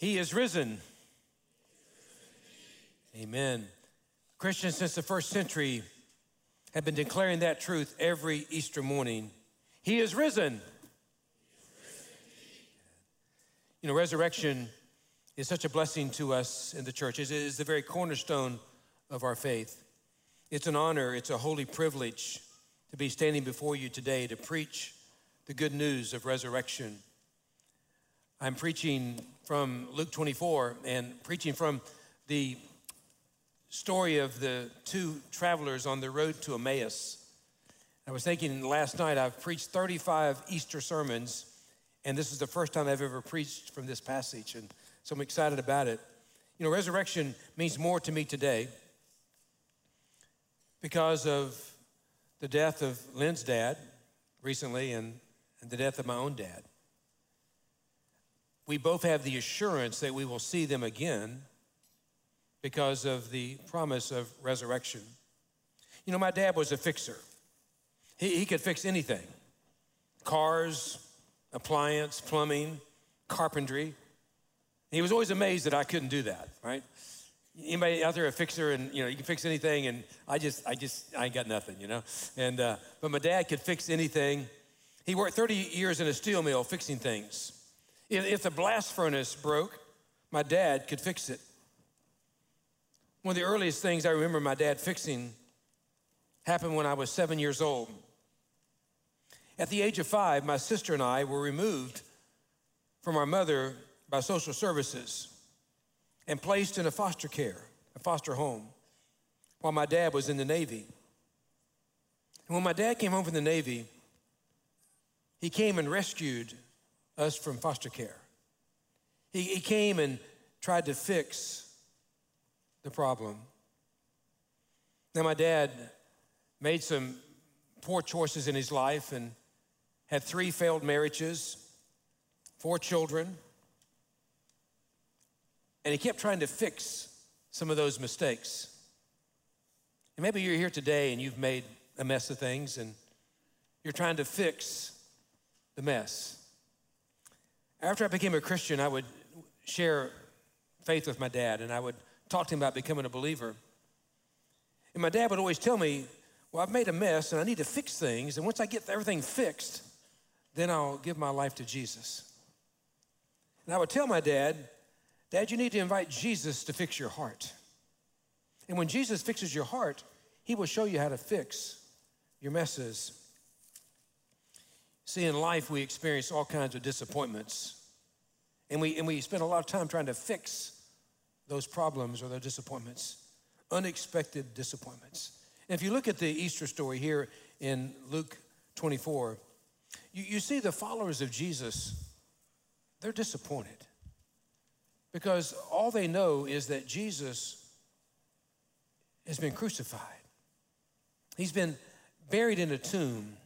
He is risen. Amen. Christians since the first century have been declaring that truth every Easter morning. He is risen. You know, resurrection is such a blessing to us in the church. It is the very cornerstone of our faith. It's an honor, it's a holy privilege to be standing before you today to preach the good news of resurrection. I'm preaching from Luke 24 and preaching from the story of the two travelers on the road to Emmaus. I was thinking last night, I've preached 35 Easter sermons, and this is the first time I've ever preached from this passage, and so I'm excited about it. You know, resurrection means more to me today because of the death of Lynn's dad recently and, and the death of my own dad we both have the assurance that we will see them again because of the promise of resurrection. You know, my dad was a fixer, he, he could fix anything cars, appliance, plumbing, carpentry. He was always amazed that I couldn't do that, right? Anybody out there a fixer and you know you can fix anything and I just I just I ain't got nothing, you know. And uh, but my dad could fix anything. He worked 30 years in a steel mill fixing things. If the blast furnace broke, my dad could fix it. One of the earliest things I remember my dad fixing happened when I was seven years old. At the age of five, my sister and I were removed from our mother by social services and placed in a foster care, a foster home, while my dad was in the Navy. And when my dad came home from the Navy, he came and rescued us from foster care. He, he came and tried to fix the problem. Now, my dad made some poor choices in his life and had three failed marriages, four children, and he kept trying to fix some of those mistakes. And maybe you're here today and you've made a mess of things and you're trying to fix the mess. After I became a Christian, I would share faith with my dad and I would talk to him about becoming a believer. And my dad would always tell me, Well, I've made a mess and I need to fix things. And once I get everything fixed, then I'll give my life to Jesus. And I would tell my dad, Dad, you need to invite Jesus to fix your heart. And when Jesus fixes your heart, he will show you how to fix your messes. See, in life, we experience all kinds of disappointments. And we, and we spend a lot of time trying to fix those problems or those disappointments, unexpected disappointments. And if you look at the Easter story here in Luke 24, you, you see the followers of Jesus, they're disappointed because all they know is that Jesus has been crucified, he's been buried in a tomb.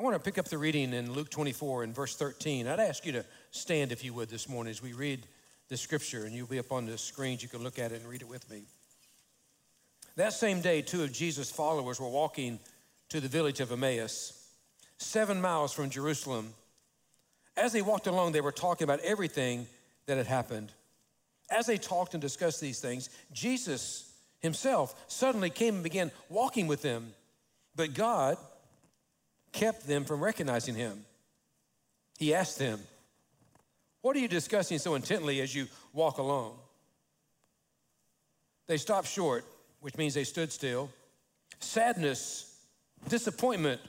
I want to pick up the reading in Luke 24 and verse 13. I'd ask you to stand, if you would, this morning as we read the scripture, and you'll be up on the screens. You can look at it and read it with me. That same day, two of Jesus' followers were walking to the village of Emmaus, seven miles from Jerusalem. As they walked along, they were talking about everything that had happened. As they talked and discussed these things, Jesus himself suddenly came and began walking with them. But God, kept them from recognizing him. He asked them, What are you discussing so intently as you walk along? They stopped short, which means they stood still. Sadness, disappointment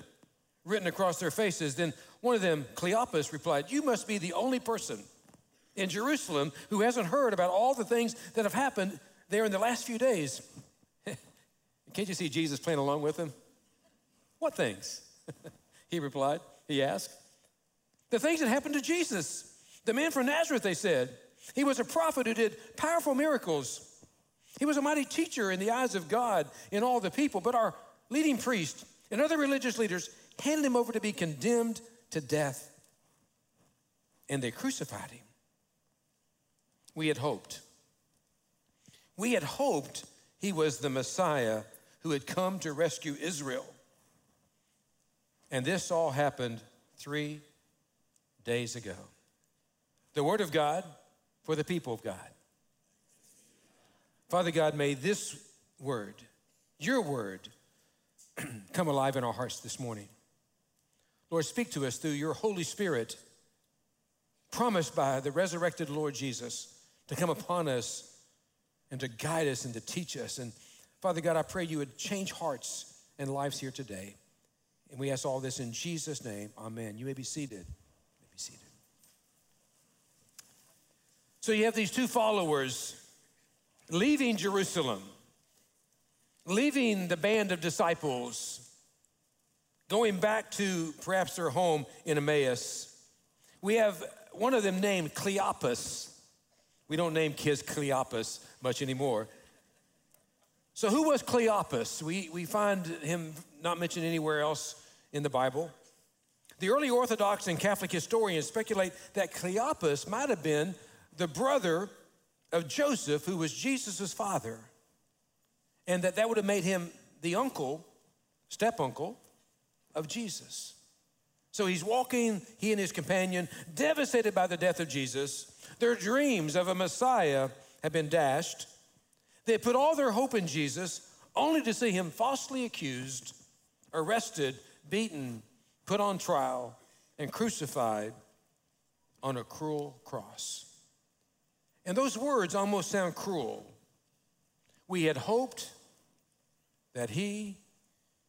written across their faces. Then one of them, Cleopas, replied, You must be the only person in Jerusalem who hasn't heard about all the things that have happened there in the last few days. Can't you see Jesus playing along with them? What things? he replied, he asked. The things that happened to Jesus. The man from Nazareth, they said. He was a prophet who did powerful miracles. He was a mighty teacher in the eyes of God and all the people. But our leading priest and other religious leaders handed him over to be condemned to death. And they crucified him. We had hoped. We had hoped he was the Messiah who had come to rescue Israel. And this all happened three days ago. The Word of God for the people of God. Father God, may this word, your word, come alive in our hearts this morning. Lord, speak to us through your Holy Spirit, promised by the resurrected Lord Jesus to come upon us and to guide us and to teach us. And Father God, I pray you would change hearts and lives here today. And we ask all this in Jesus' name. Amen. You may be seated. You may be seated. So you have these two followers leaving Jerusalem, leaving the band of disciples, going back to perhaps their home in Emmaus. We have one of them named Cleopas. We don't name kids Cleopas much anymore. So, who was Cleopas? We, we find him not mentioned anywhere else in the Bible. The early Orthodox and Catholic historians speculate that Cleopas might have been the brother of Joseph, who was Jesus' father, and that that would have made him the uncle, step uncle of Jesus. So he's walking, he and his companion, devastated by the death of Jesus. Their dreams of a Messiah have been dashed. They put all their hope in Jesus, only to see him falsely accused, arrested, beaten, put on trial, and crucified on a cruel cross. And those words almost sound cruel. We had hoped that he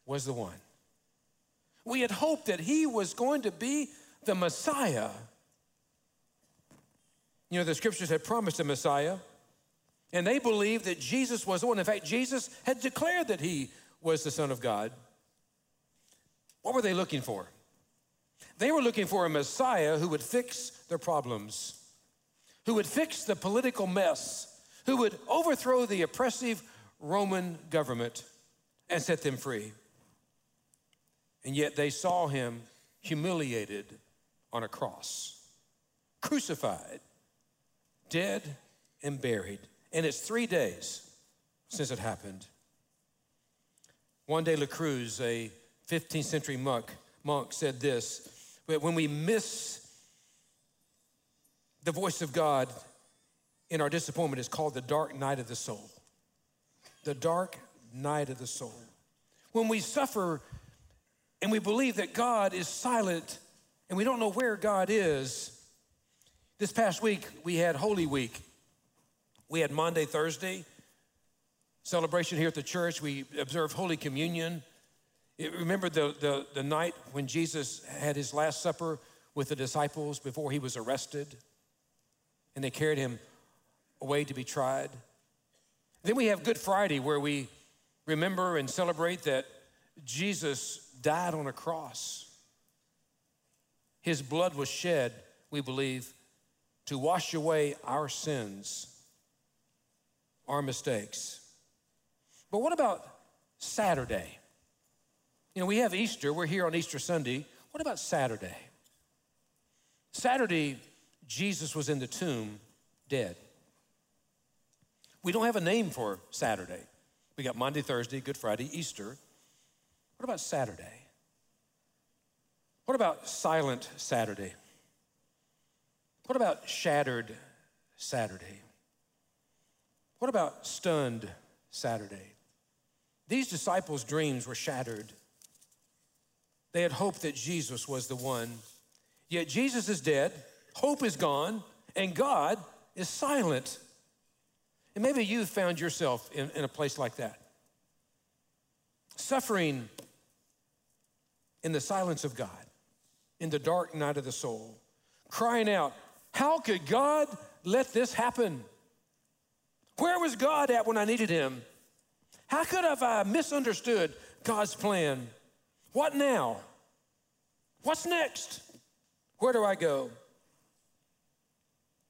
was the one. We had hoped that he was going to be the Messiah. You know, the scriptures had promised a Messiah, and they believed that Jesus was the one. In fact, Jesus had declared that he was the Son of God. What were they looking for? They were looking for a Messiah who would fix their problems who would fix the political mess, who would overthrow the oppressive Roman government and set them free. And yet they saw him humiliated on a cross, crucified, dead, and buried. And it's three days since it happened. Juan de la Cruz, a 15th century monk, monk said this, but when we miss the voice of God in our disappointment is called the dark night of the soul. The dark night of the soul. When we suffer and we believe that God is silent and we don't know where God is. This past week, we had Holy Week. We had Maundy Thursday, celebration here at the church. We observed Holy Communion. Remember the, the, the night when Jesus had his Last Supper with the disciples before he was arrested? and they carried him away to be tried. Then we have Good Friday, where we remember and celebrate that Jesus died on a cross. His blood was shed, we believe, to wash away our sins, our mistakes. But what about Saturday? You know, we have Easter, we're here on Easter Sunday. What about Saturday? Saturday Jesus was in the tomb dead. We don't have a name for Saturday. We got Maundy Thursday, Good Friday, Easter. What about Saturday? What about silent Saturday? What about shattered Saturday? What about stunned Saturday? These disciples' dreams were shattered. They had hoped that Jesus was the one. Yet Jesus is dead hope is gone, and God is silent. And maybe you've found yourself in, in a place like that. Suffering in the silence of God, in the dark night of the soul, crying out, How could God let this happen? Where was God at when I needed him? How could have I misunderstood God's plan? What now? What's next? Where do I go?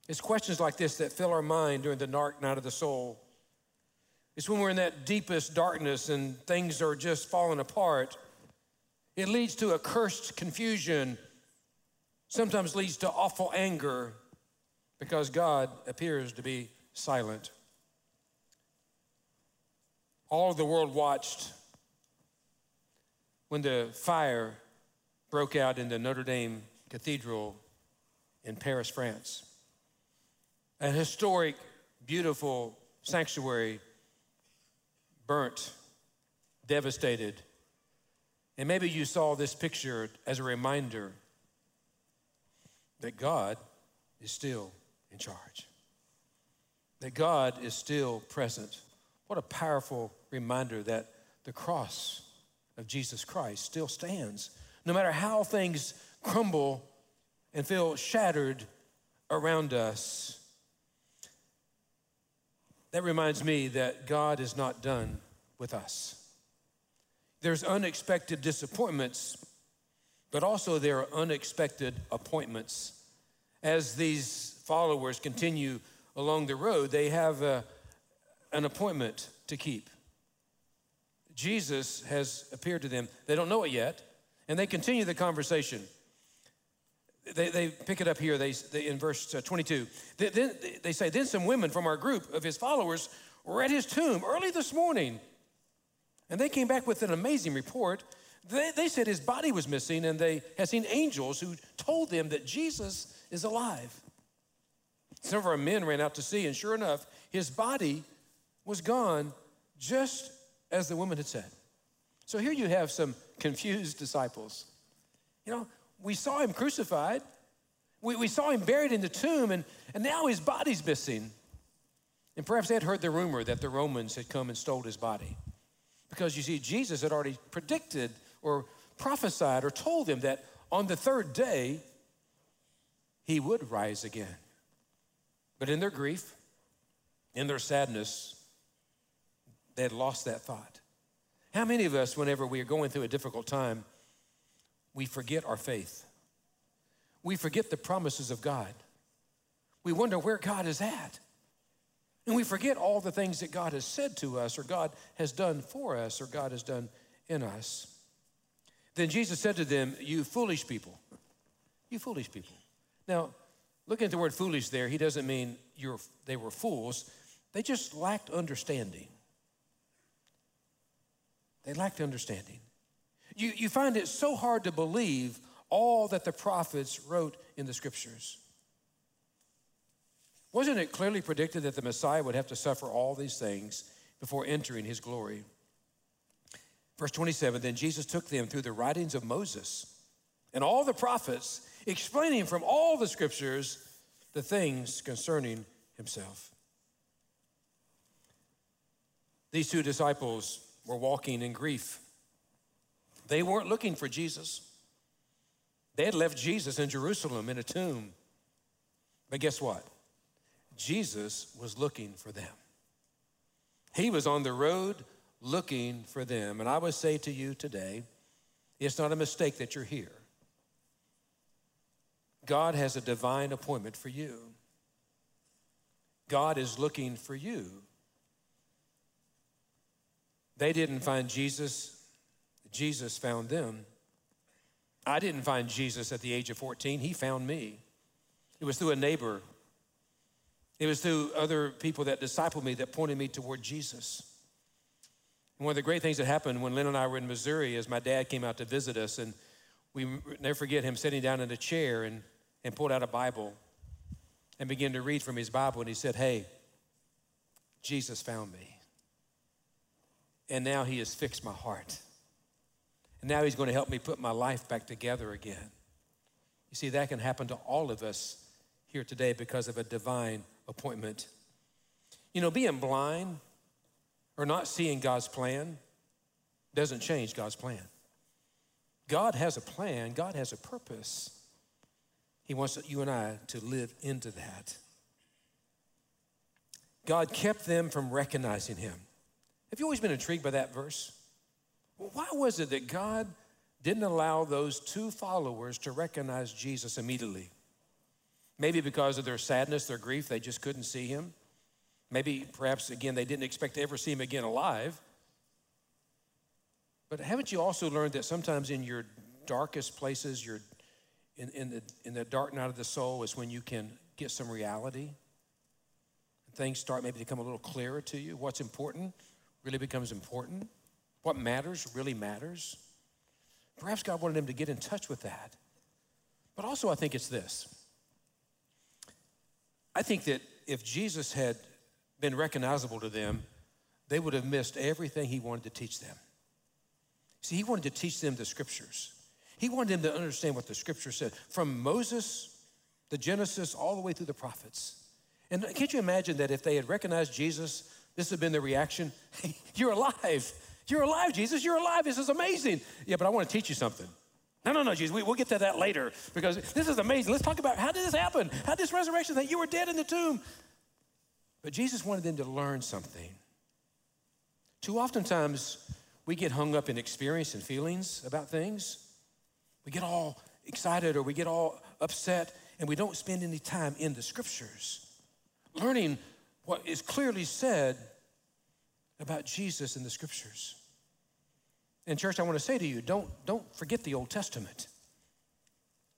It's questions like this that fill our mind during the dark night of the soul. It's when we're in that deepest darkness and things are just falling apart. It leads to a cursed confusion, sometimes leads to awful anger because God appears to be silent. All of the world watched when the fire broke out in the Notre Dame Cathedral in Paris, France. a historic, beautiful sanctuary burnt, devastated. And maybe you saw this picture as a reminder that God is still in charge, that God is still present. What a powerful reminder that the cross of Jesus Christ still stands. No matter how things crumble and feel shattered around us, that reminds me that God is not done with us. There's unexpected disappointments, but also there are unexpected appointments. As these followers continue along the road, they have a, an appointment to keep. Jesus has appeared to them. They don't know it yet, and they continue the conversation. They, they pick it up here they, they in verse uh, 22. They, then, they say, Then some women from our group of his followers were at his tomb early this morning. And they came back with an amazing report. They, they said his body was missing, and they had seen angels who told them that Jesus is alive. Some of our men ran out to see, and sure enough, his body was gone just as the woman had said. So here you have some confused disciples. You know, we saw him crucified, we, we saw him buried in the tomb, and, and now his body's missing. And perhaps they had heard the rumor that the Romans had come and stole his body. Because you see, Jesus had already predicted or prophesied or told them that on the third day, he would rise again. But in their grief, in their sadness, had lost that thought. How many of us, whenever we are going through a difficult time, we forget our faith? We forget the promises of God. We wonder where God is at. And we forget all the things that God has said to us, or God has done for us, or God has done in us. Then Jesus said to them, You foolish people. You foolish people. Now, looking at the word foolish there, he doesn't mean they were fools, they just lacked understanding. They lacked understanding. You, you find it so hard to believe all that the prophets wrote in the scriptures. Wasn't it clearly predicted that the Messiah would have to suffer all these things before entering his glory? Verse 27 Then Jesus took them through the writings of Moses and all the prophets, explaining from all the scriptures the things concerning himself. These two disciples were walking in grief. They weren't looking for Jesus. They had left Jesus in Jerusalem in a tomb. But guess what? Jesus was looking for them. He was on the road looking for them. And I would say to you today, it's not a mistake that you're here. God has a divine appointment for you. God is looking for you. They didn't find Jesus, Jesus found them. I didn't find Jesus at the age of 14, He found me. It was through a neighbor, it was through other people that discipled me that pointed me toward Jesus. One of the great things that happened when Lynn and I were in Missouri is my dad came out to visit us, and we never forget him sitting down in a chair and, and pulled out a Bible and began to read from his Bible. And he said, Hey, Jesus found me. And now he has fixed my heart. And now he's going to help me put my life back together again. You see, that can happen to all of us here today because of a divine appointment. You know, being blind or not seeing God's plan doesn't change God's plan. God has a plan, God has a purpose. He wants you and I to live into that. God kept them from recognizing him. Have you always been intrigued by that verse? Well, why was it that God didn't allow those two followers to recognize Jesus immediately? Maybe because of their sadness, their grief, they just couldn't see him. Maybe, perhaps, again, they didn't expect to ever see him again alive. But haven't you also learned that sometimes in your darkest places, your, in, in, the, in the dark night of the soul, is when you can get some reality? Things start maybe to become a little clearer to you. What's important really becomes important. What matters really matters. Perhaps God wanted him to get in touch with that. But also, I think it's this I think that if Jesus had been recognizable to them, they would have missed everything he wanted to teach them. See, he wanted to teach them the scriptures. He wanted them to understand what the scripture said from Moses, the Genesis, all the way through the prophets. And can't you imagine that if they had recognized Jesus, this have been the reaction? You're alive. You're alive, Jesus. You're alive. This is amazing. Yeah, but I want to teach you something. No, no, no, Jesus. We, will get to that later because this is amazing. Let's talk about how did this happen? How this resurrection that You were dead in the tomb. But Jesus wanted them to learn something. Too oftentimes, we get hung up in experience and feelings about things. We get all excited or we get all upset and we don't spend any time in the scriptures learning what is clearly said about Jesus in the scriptures. In church, I want to say to you don't, don't forget the Old Testament.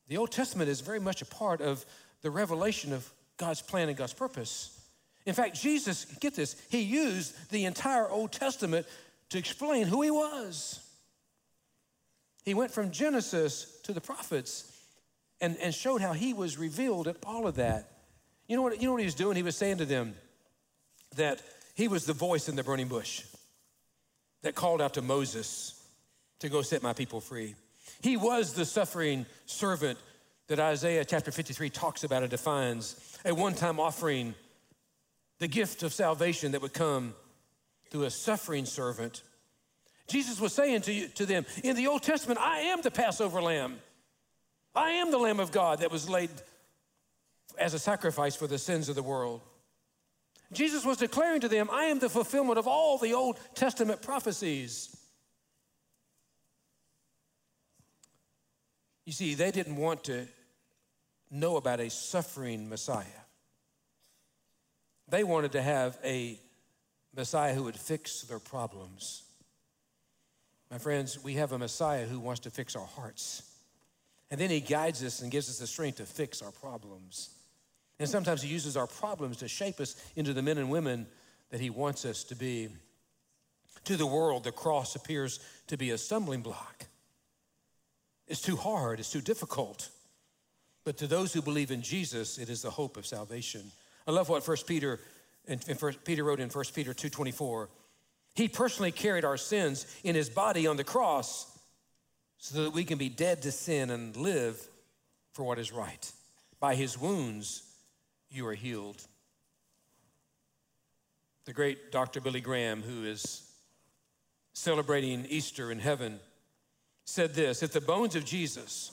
The Old Testament is very much a part of the revelation of God's plan and God's purpose. In fact, Jesus, get this, he used the entire Old Testament to explain who he was. He went from Genesis to the prophets and, and showed how he was revealed in all of that. You know, what, you know what he was doing? He was saying to them that he was the voice in the burning bush that called out to Moses to go set my people free. He was the suffering servant that Isaiah chapter 53 talks about and defines, a one time offering, the gift of salvation that would come through a suffering servant. Jesus was saying to, you, to them, in the Old Testament, I am the Passover lamb. I am the Lamb of God that was laid as a sacrifice for the sins of the world. Jesus was declaring to them, I am the fulfillment of all the Old Testament prophecies. You see, they didn't want to know about a suffering Messiah. They wanted to have a Messiah who would fix their problems. My friends, we have a Messiah who wants to fix our hearts. And then he guides us and gives us the strength to fix our problems. And sometimes he uses our problems to shape us into the men and women that he wants us to be. To the world, the cross appears to be a stumbling block. It's too hard, it's too difficult. But to those who believe in Jesus, it is the hope of salvation. I love what First Peter and First Peter wrote in 1 Peter 2:24. He personally carried our sins in his body on the cross so that we can be dead to sin and live for what is right. By his wounds you are healed. The great Dr. Billy Graham, who is celebrating Easter in heaven, said this If the bones of Jesus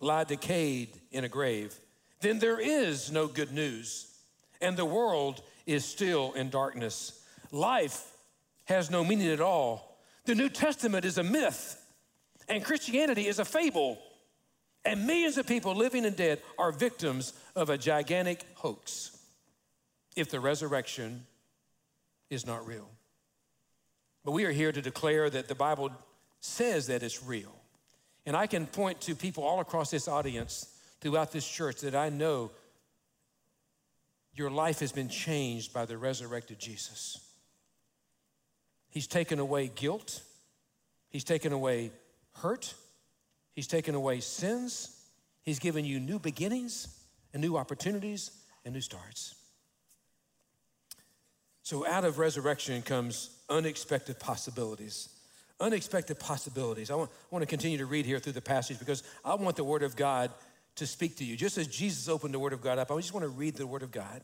lie decayed in a grave, then there is no good news, and the world is still in darkness. Life has no meaning at all. The New Testament is a myth, and Christianity is a fable. And millions of people living and dead are victims of a gigantic hoax if the resurrection is not real. But we are here to declare that the Bible says that it's real. And I can point to people all across this audience throughout this church that I know your life has been changed by the resurrected Jesus. He's taken away guilt, He's taken away hurt, He's taken away sins, He's given you new beginnings and new opportunities and new starts. So, out of resurrection comes unexpected possibilities. Unexpected possibilities. I want, I want to continue to read here through the passage because I want the Word of God to speak to you. Just as Jesus opened the Word of God up, I just want to read the Word of God.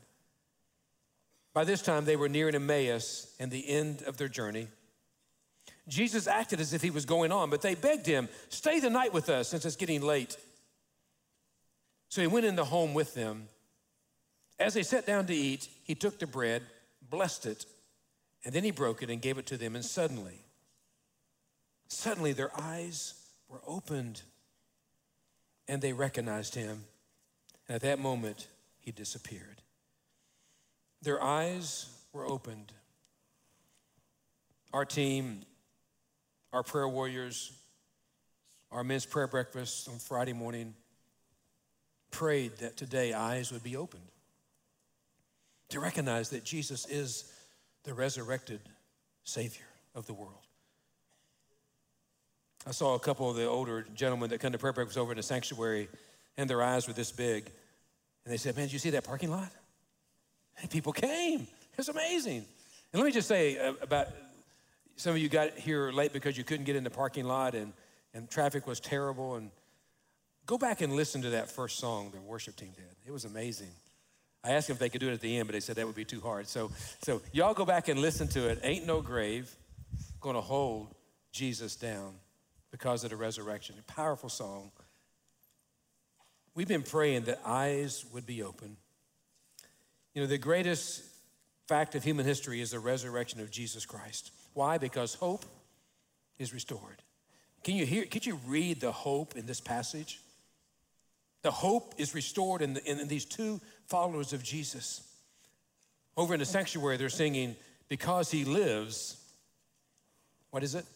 By this time, they were nearing Emmaus and the end of their journey. Jesus acted as if he was going on, but they begged him, Stay the night with us since it's getting late. So he went in the home with them. As they sat down to eat, he took the bread, blessed it, and then he broke it and gave it to them. And suddenly, suddenly their eyes were opened and they recognized him. And at that moment, he disappeared. Their eyes were opened. Our team our prayer warriors, our men's prayer breakfast on Friday morning, prayed that today eyes would be opened to recognize that Jesus is the resurrected Savior of the world. I saw a couple of the older gentlemen that come to prayer breakfast over in the sanctuary, and their eyes were this big. And they said, Man, did you see that parking lot? And people came. It was amazing. And let me just say uh, about some of you got here late because you couldn't get in the parking lot and, and traffic was terrible. And go back and listen to that first song the worship team did. It was amazing. I asked them if they could do it at the end, but they said that would be too hard. So, so y'all go back and listen to it. Ain't no grave going to hold Jesus down because of the resurrection. A powerful song. We've been praying that eyes would be open. You know, the greatest fact of human history is the resurrection of Jesus Christ. Why? Because hope is restored. Can you hear, could you read the hope in this passage? The hope is restored in, the, in, in these two followers of Jesus. Over in the sanctuary, they're singing, Because he lives, what is it?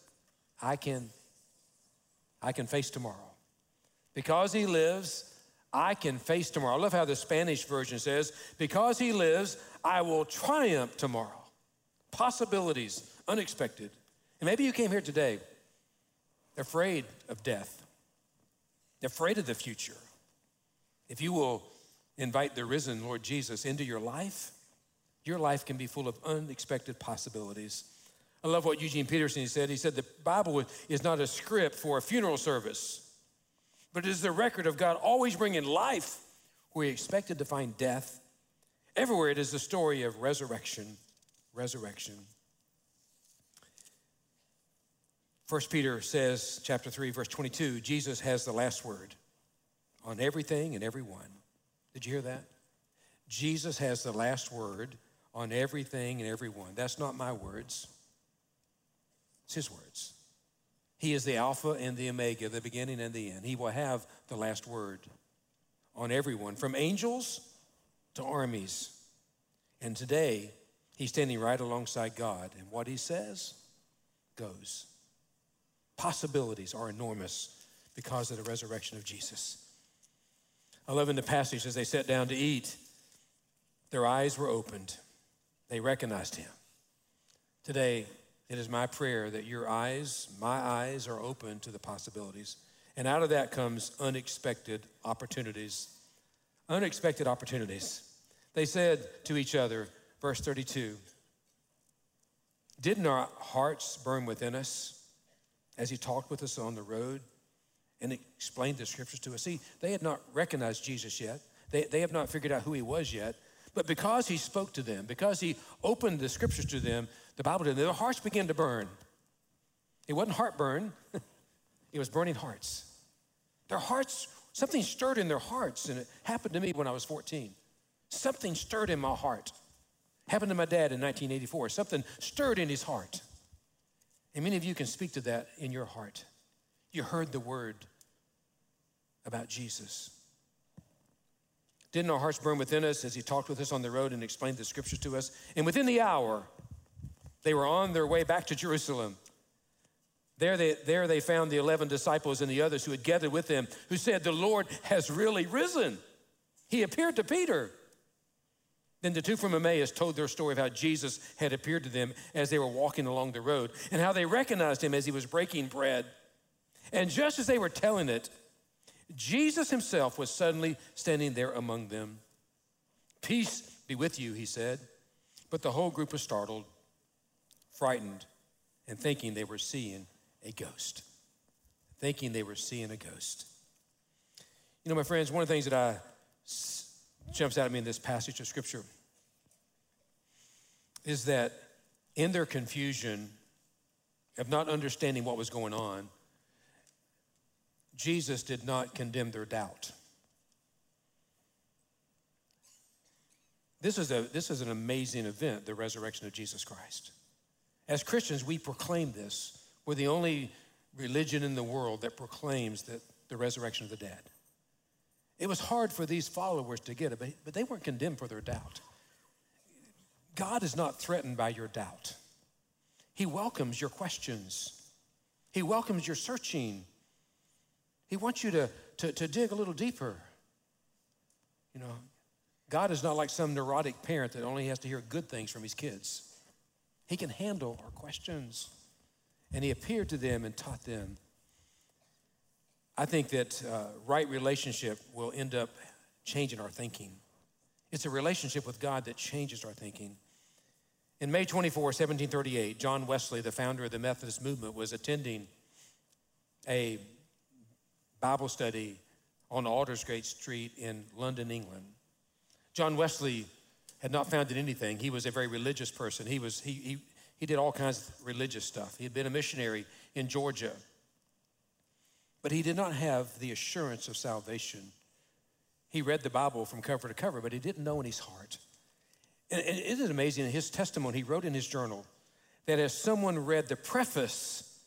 I can, I can face tomorrow. Because he lives, I can face tomorrow. I love how the Spanish version says, Because he lives, I will triumph tomorrow. Possibilities, unexpected. And maybe you came here today afraid of death, afraid of the future. If you will invite the risen Lord Jesus into your life, your life can be full of unexpected possibilities. I love what Eugene Peterson said. He said the Bible is not a script for a funeral service but it is the record of God always bringing life where he expected to find death. Everywhere it is the story of resurrection, resurrection. First Peter says, chapter 3, verse 22, Jesus has the last word on everything and everyone. Did you hear that? Jesus has the last word on everything and everyone. That's not my words, it's his words. He is the Alpha and the Omega, the beginning and the end. He will have the last word on everyone, from angels to armies. And today, he's standing right alongside God, and what he says goes. Possibilities are enormous because of the resurrection of Jesus. I love in the passage as they sat down to eat, their eyes were opened. They recognized him. Today, it is my prayer that your eyes, my eyes, are open to the possibilities. And out of that comes unexpected opportunities. Unexpected opportunities. They said to each other, verse 32, Didn't our hearts burn within us as he talked with us on the road and explained the scriptures to us? See, they had not recognized Jesus yet, they, they have not figured out who he was yet. But because he spoke to them, because he opened the scriptures to them, the Bible did, their hearts began to burn. It wasn't heartburn, it was burning hearts. Their hearts, something stirred in their hearts, and it happened to me when I was 14. Something stirred in my heart. Happened to my dad in 1984. Something stirred in his heart. And many of you can speak to that in your heart. You heard the word about Jesus. Didn't our hearts burn within us as he talked with us on the road and explained the scriptures to us? And within the hour, they were on their way back to Jerusalem. There they, there they found the 11 disciples and the others who had gathered with them, who said, The Lord has really risen. He appeared to Peter. Then the two from Emmaus told their story of how Jesus had appeared to them as they were walking along the road and how they recognized him as he was breaking bread. And just as they were telling it, Jesus himself was suddenly standing there among them. Peace be with you, he said. But the whole group was startled frightened and thinking they were seeing a ghost. Thinking they were seeing a ghost. You know, my friends, one of the things that I jumps out at me in this passage of scripture is that in their confusion of not understanding what was going on, Jesus did not condemn their doubt. This is, a, this is an amazing event, the resurrection of Jesus Christ. As Christians, we proclaim this. We're the only religion in the world that proclaims that the resurrection of the dead. It was hard for these followers to get it, but they weren't condemned for their doubt. God is not threatened by your doubt. He welcomes your questions. He welcomes your searching. He wants you to, to, to dig a little deeper. You know, God is not like some neurotic parent that only has to hear good things from his kids. He can handle our questions. And he appeared to them and taught them. I think that uh, right relationship will end up changing our thinking. It's a relationship with God that changes our thinking. In May 24, 1738, John Wesley, the founder of the Methodist movement, was attending a Bible study on Aldersgate Street in London, England. John Wesley had not founded anything. He was a very religious person. He, was, he, he, he did all kinds of religious stuff. He had been a missionary in Georgia. But he did not have the assurance of salvation. He read the Bible from cover to cover, but he didn't know in his heart. And, isn't it amazing? In his testimony, he wrote in his journal that as someone read the preface,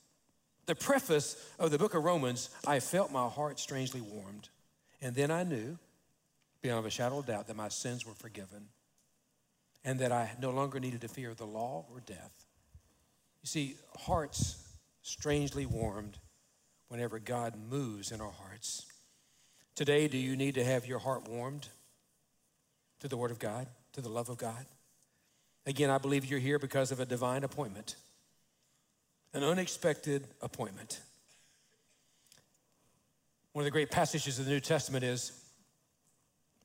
the preface of the book of Romans, I felt my heart strangely warmed. And then I knew, beyond a shadow of doubt, that my sins were forgiven and that I no longer needed to fear the law or death. You see, hearts strangely warmed whenever God moves in our hearts. Today, do you need to have your heart warmed to the Word of God, to the love of God? Again, I believe you're here because of a divine appointment, an unexpected appointment. One of the great passages of the New Testament is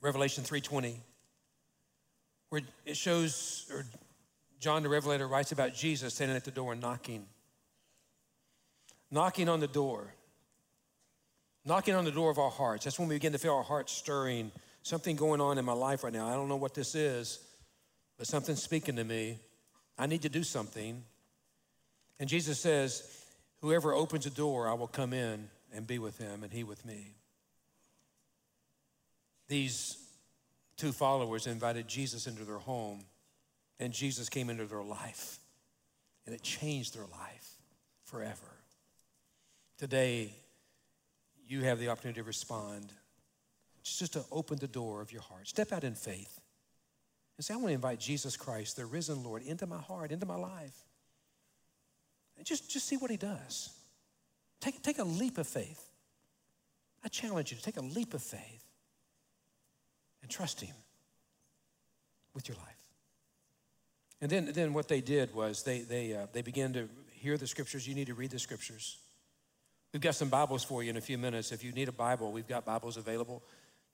Revelation 3:20, where it shows, or John the Revelator writes about Jesus standing at the door and knocking. Knocking on the door knocking on the door of our hearts. That's when we begin to feel our hearts stirring. Something going on in my life right now. I don't know what this is, but something's speaking to me. I need to do something. And Jesus says, Whoever opens a door, I will come in and be with him, and he with me. These two followers invited Jesus into their home, and Jesus came into their life, and it changed their life forever. Today, you have the opportunity to respond. It's just to open the door of your heart. Step out in faith and say, I want to invite Jesus Christ, the risen Lord, into my heart, into my life. And just, just see what he does. Take, take a leap of faith. I challenge you to take a leap of faith and trust him with your life. And then, then what they did was they, they, uh, they began to hear the scriptures. You need to read the scriptures. We've got some Bibles for you in a few minutes. If you need a Bible, we've got Bibles available.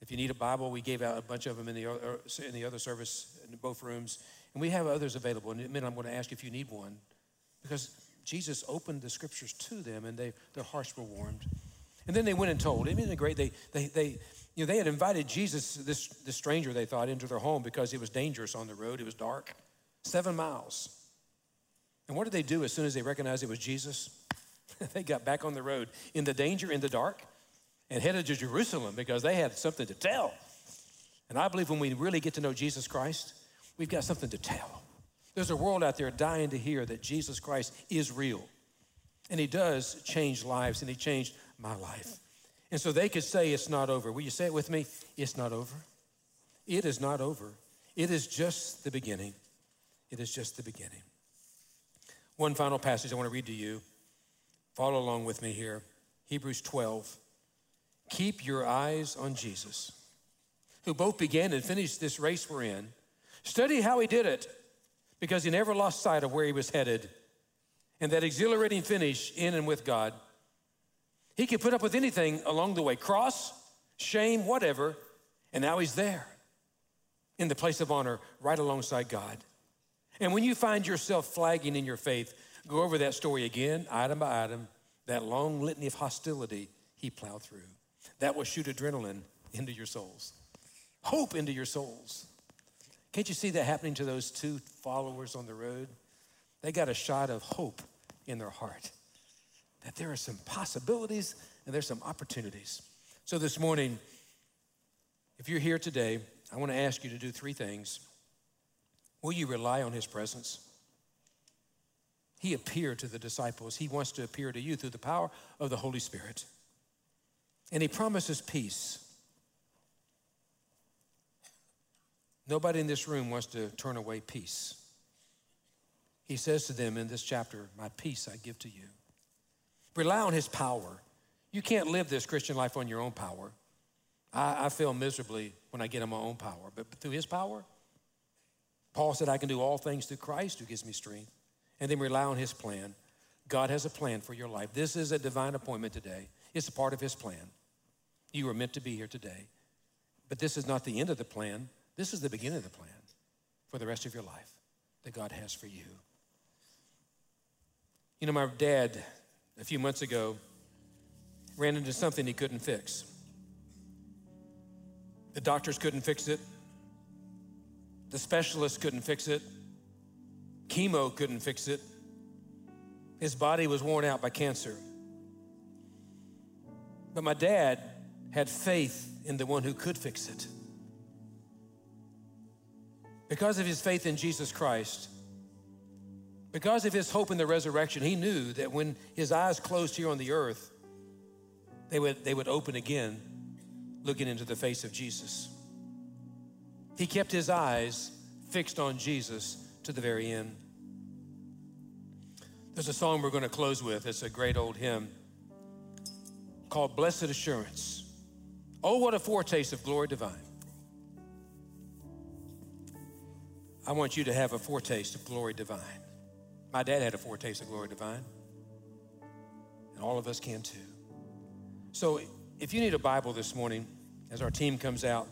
If you need a Bible, we gave out a bunch of them in the, er, in the other service in both rooms. And we have others available. In a minute, I'm going to ask if you need one because Jesus opened the scriptures to them and they, their hearts were warmed. And then they went and told. Isn't it great? They, they, they, you know, they had invited Jesus, this, this stranger they thought, into their home because it was dangerous on the road. It was dark, seven miles. And what did they do as soon as they recognized it was Jesus? they got back on the road in the danger, in the dark, and headed to Jerusalem because they had something to tell. And I believe when we really get to know Jesus Christ, we've got something to tell. There's a world out there dying to hear that Jesus Christ is real. And he does change lives, and he changed my life. And so they could say it's not over. Will you say it with me? It's not over. It is not over. It is just the beginning. It is just the beginning. One final passage I want to read to you Follow along with me here. Hebrews 12. Keep your eyes on Jesus, who both began and finished this race we're in. Study how he did it because he never lost sight of where he was headed and that exhilarating finish in and with God. He could put up with anything along the way cross, shame, whatever, and now he's there in the place of honor right alongside God. And when you find yourself flagging in your faith, Go over that story again, item by item, that long litany of hostility he plowed through. That will shoot adrenaline into your souls, hope into your souls. Can't you see that happening to those two followers on the road? They got a shot of hope in their heart that there are some possibilities and there's some opportunities. So this morning, if you're here today, I want to ask you to do three things. Will you rely on his presence? He appeared to the disciples. He wants to appear to you through the power of the Holy Spirit. And He promises peace. Nobody in this room wants to turn away peace. He says to them in this chapter, My peace I give to you. Rely on His power. You can't live this Christian life on your own power. I, I fail miserably when I get on my own power, but through His power, Paul said, I can do all things through Christ who gives me strength and then rely on His plan. God has a plan for your life. This is a divine appointment today, it's a part of His plan. You were meant to be here today. But this is not the end of the plan. This is the beginning of the plan for the rest of your life that God has for you. You know, my dad, a few months ago, ran into something he couldn't fix. The doctors couldn't fix it. The specialists couldn't fix it. Chemo couldn't fix it. His body was worn out by cancer. But my dad had faith in the one who could fix it. Because of his faith in Jesus Christ, because of his hope in the resurrection, he knew that when his eyes closed here on the earth, they would, they would open again, looking into the face of Jesus. He kept his eyes fixed on Jesus to the very end. There's a song we're going to close with. It's a great old hymn called Blessed Assurance. Oh, what a foretaste of glory divine. I want you to have a foretaste of glory divine. My dad had a foretaste of glory divine, and all of us can too. So, if you need a Bible this morning, as our team comes out,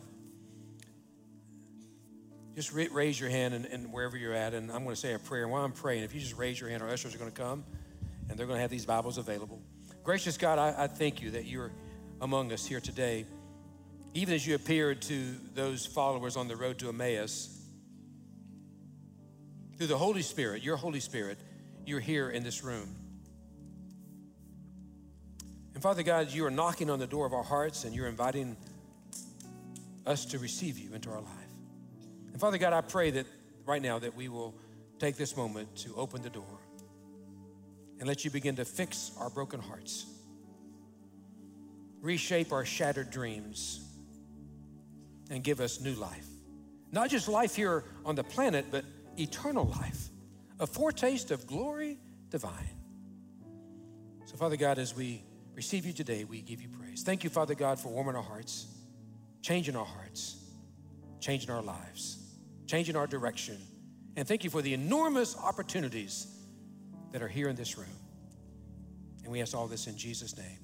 just raise your hand and, and, wherever you're at, and I'm going to say a prayer. And while I'm praying, if you just raise your hand, our ushers are going to come and they're going to have these Bibles available. Gracious God, I, I thank you that you're among us here today. Even as you appeared to those followers on the road to Emmaus, through the Holy Spirit, your Holy Spirit, you're here in this room. And Father God, you are knocking on the door of our hearts and you're inviting us to receive you into our life. And Father God, I pray that right now that we will take this moment to open the door and let you begin to fix our broken hearts, reshape our shattered dreams, and give us new life. Not just life here on the planet, but eternal life, a foretaste of glory divine. So, Father God, as we receive you today, we give you praise. Thank you, Father God, for warming our hearts, changing our hearts, changing our lives changing our direction. And thank you for the enormous opportunities that are here in this room. And we ask all this in Jesus' name.